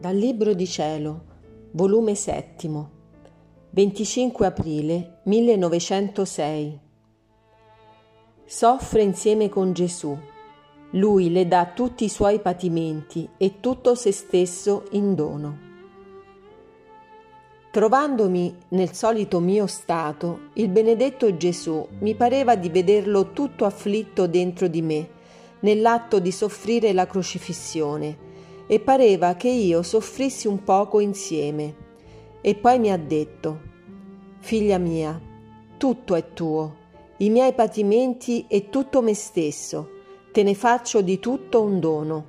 Dal Libro di Cielo, volume 7, 25 aprile 1906. Soffre insieme con Gesù. Lui le dà tutti i suoi patimenti e tutto se stesso in dono. Trovandomi nel solito mio stato, il benedetto Gesù mi pareva di vederlo tutto afflitto dentro di me, nell'atto di soffrire la crocifissione e pareva che io soffrissi un poco insieme. E poi mi ha detto, Figlia mia, tutto è tuo, i miei patimenti e tutto me stesso, te ne faccio di tutto un dono.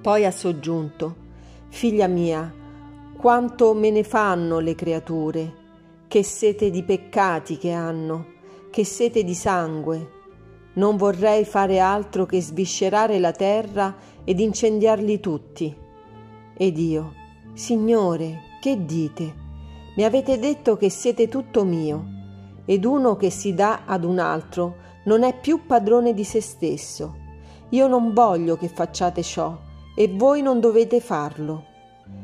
Poi ha soggiunto, Figlia mia, quanto me ne fanno le creature, che sete di peccati che hanno, che sete di sangue, non vorrei fare altro che sviscerare la terra ed incendiarli tutti. Ed io, Signore, che dite? Mi avete detto che siete tutto mio, ed uno che si dà ad un altro non è più padrone di se stesso. Io non voglio che facciate ciò, e voi non dovete farlo.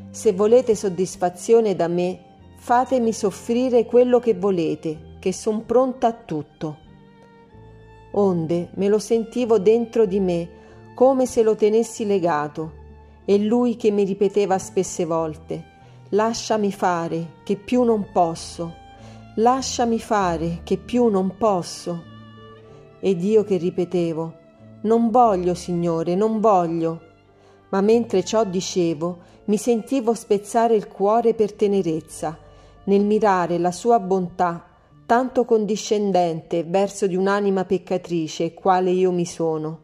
Se volete soddisfazione da me, fatemi soffrire quello che volete, che son pronta a tutto onde me lo sentivo dentro di me come se lo tenessi legato, e lui che mi ripeteva spesse volte Lasciami fare, che più non posso, lasciami fare, che più non posso. Ed io che ripetevo Non voglio, Signore, non voglio. Ma mentre ciò dicevo, mi sentivo spezzare il cuore per tenerezza, nel mirare la sua bontà tanto condiscendente verso di un'anima peccatrice quale io mi sono.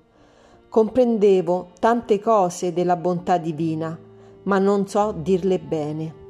Comprendevo tante cose della bontà divina, ma non so dirle bene.